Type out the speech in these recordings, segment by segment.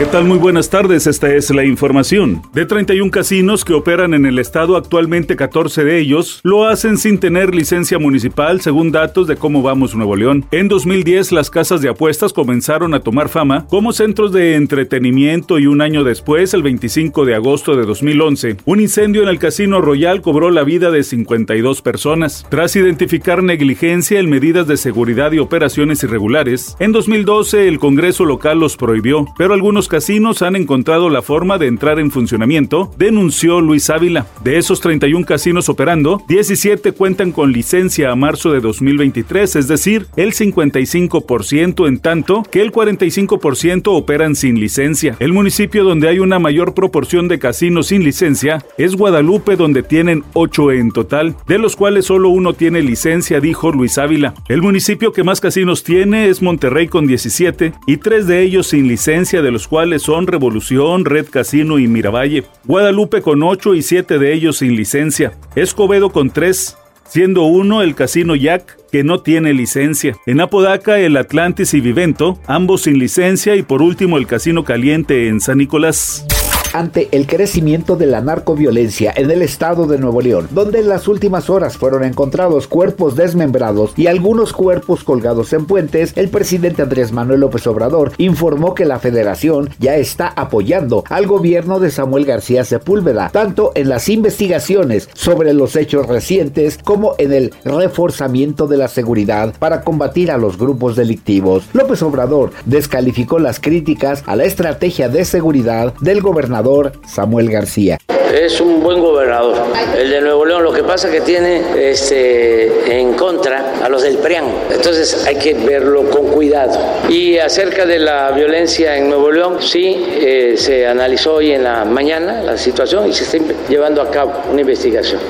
¿Qué tal? Muy buenas tardes, esta es la información. De 31 casinos que operan en el estado, actualmente 14 de ellos lo hacen sin tener licencia municipal, según datos de Cómo Vamos Nuevo León. En 2010, las casas de apuestas comenzaron a tomar fama como centros de entretenimiento y un año después, el 25 de agosto de 2011, un incendio en el Casino Royal cobró la vida de 52 personas. Tras identificar negligencia en medidas de seguridad y operaciones irregulares, en 2012 el Congreso local los prohibió, pero algunos casinos han encontrado la forma de entrar en funcionamiento, denunció Luis Ávila. De esos 31 casinos operando, 17 cuentan con licencia a marzo de 2023, es decir, el 55%, en tanto que el 45% operan sin licencia. El municipio donde hay una mayor proporción de casinos sin licencia es Guadalupe, donde tienen 8 en total, de los cuales solo uno tiene licencia, dijo Luis Ávila. El municipio que más casinos tiene es Monterrey con 17 y tres de ellos sin licencia, de los cuales son Revolución, Red Casino y Miravalle. Guadalupe con 8 y 7 de ellos sin licencia. Escobedo con 3, siendo uno el Casino Jack, que no tiene licencia. En Apodaca, el Atlantis y Vivento, ambos sin licencia, y por último el Casino Caliente en San Nicolás ante el crecimiento de la narcoviolencia en el estado de Nuevo León, donde en las últimas horas fueron encontrados cuerpos desmembrados y algunos cuerpos colgados en puentes, el presidente Andrés Manuel López Obrador informó que la federación ya está apoyando al gobierno de Samuel García Sepúlveda, tanto en las investigaciones sobre los hechos recientes como en el reforzamiento de la seguridad para combatir a los grupos delictivos. López Obrador descalificó las críticas a la estrategia de seguridad del gobernador Samuel García. Es un buen gobernador, el de Nuevo León. Lo que pasa que tiene este, en contra a los del PRIAN. Entonces hay que verlo con cuidado. Y acerca de la violencia en Nuevo León, sí, eh, se analizó hoy en la mañana la situación y se está llevando a cabo una investigación.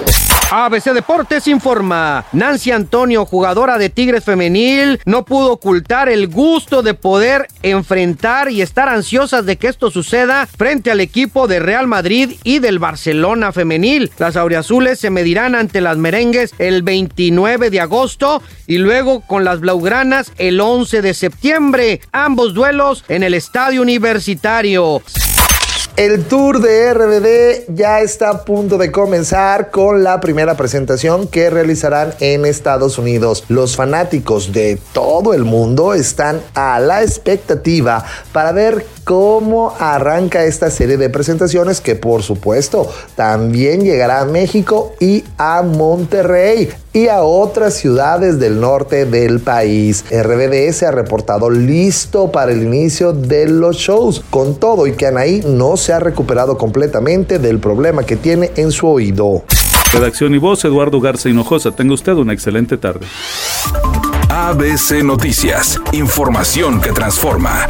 ABC Deportes informa. Nancy Antonio, jugadora de Tigres Femenil, no pudo ocultar el gusto de poder enfrentar y estar ansiosas de que esto suceda frente al equipo de Real Madrid y del Barcelona Femenil. Las auriazules se medirán ante las merengues el 29 de agosto y luego con las blaugranas el 11 de septiembre. Ambos duelos en el estadio universitario. El tour de RBD ya está a punto de comenzar con la primera presentación que realizarán en Estados Unidos. Los fanáticos de todo el mundo están a la expectativa para ver cómo arranca esta serie de presentaciones que por supuesto también llegará a México y a Monterrey y a otras ciudades del norte del país. RBD se ha reportado listo para el inicio de los shows, con todo y que Anaí no se ha recuperado completamente del problema que tiene en su oído. Redacción y voz, Eduardo Garza Hinojosa. Tenga usted una excelente tarde. ABC Noticias, información que transforma.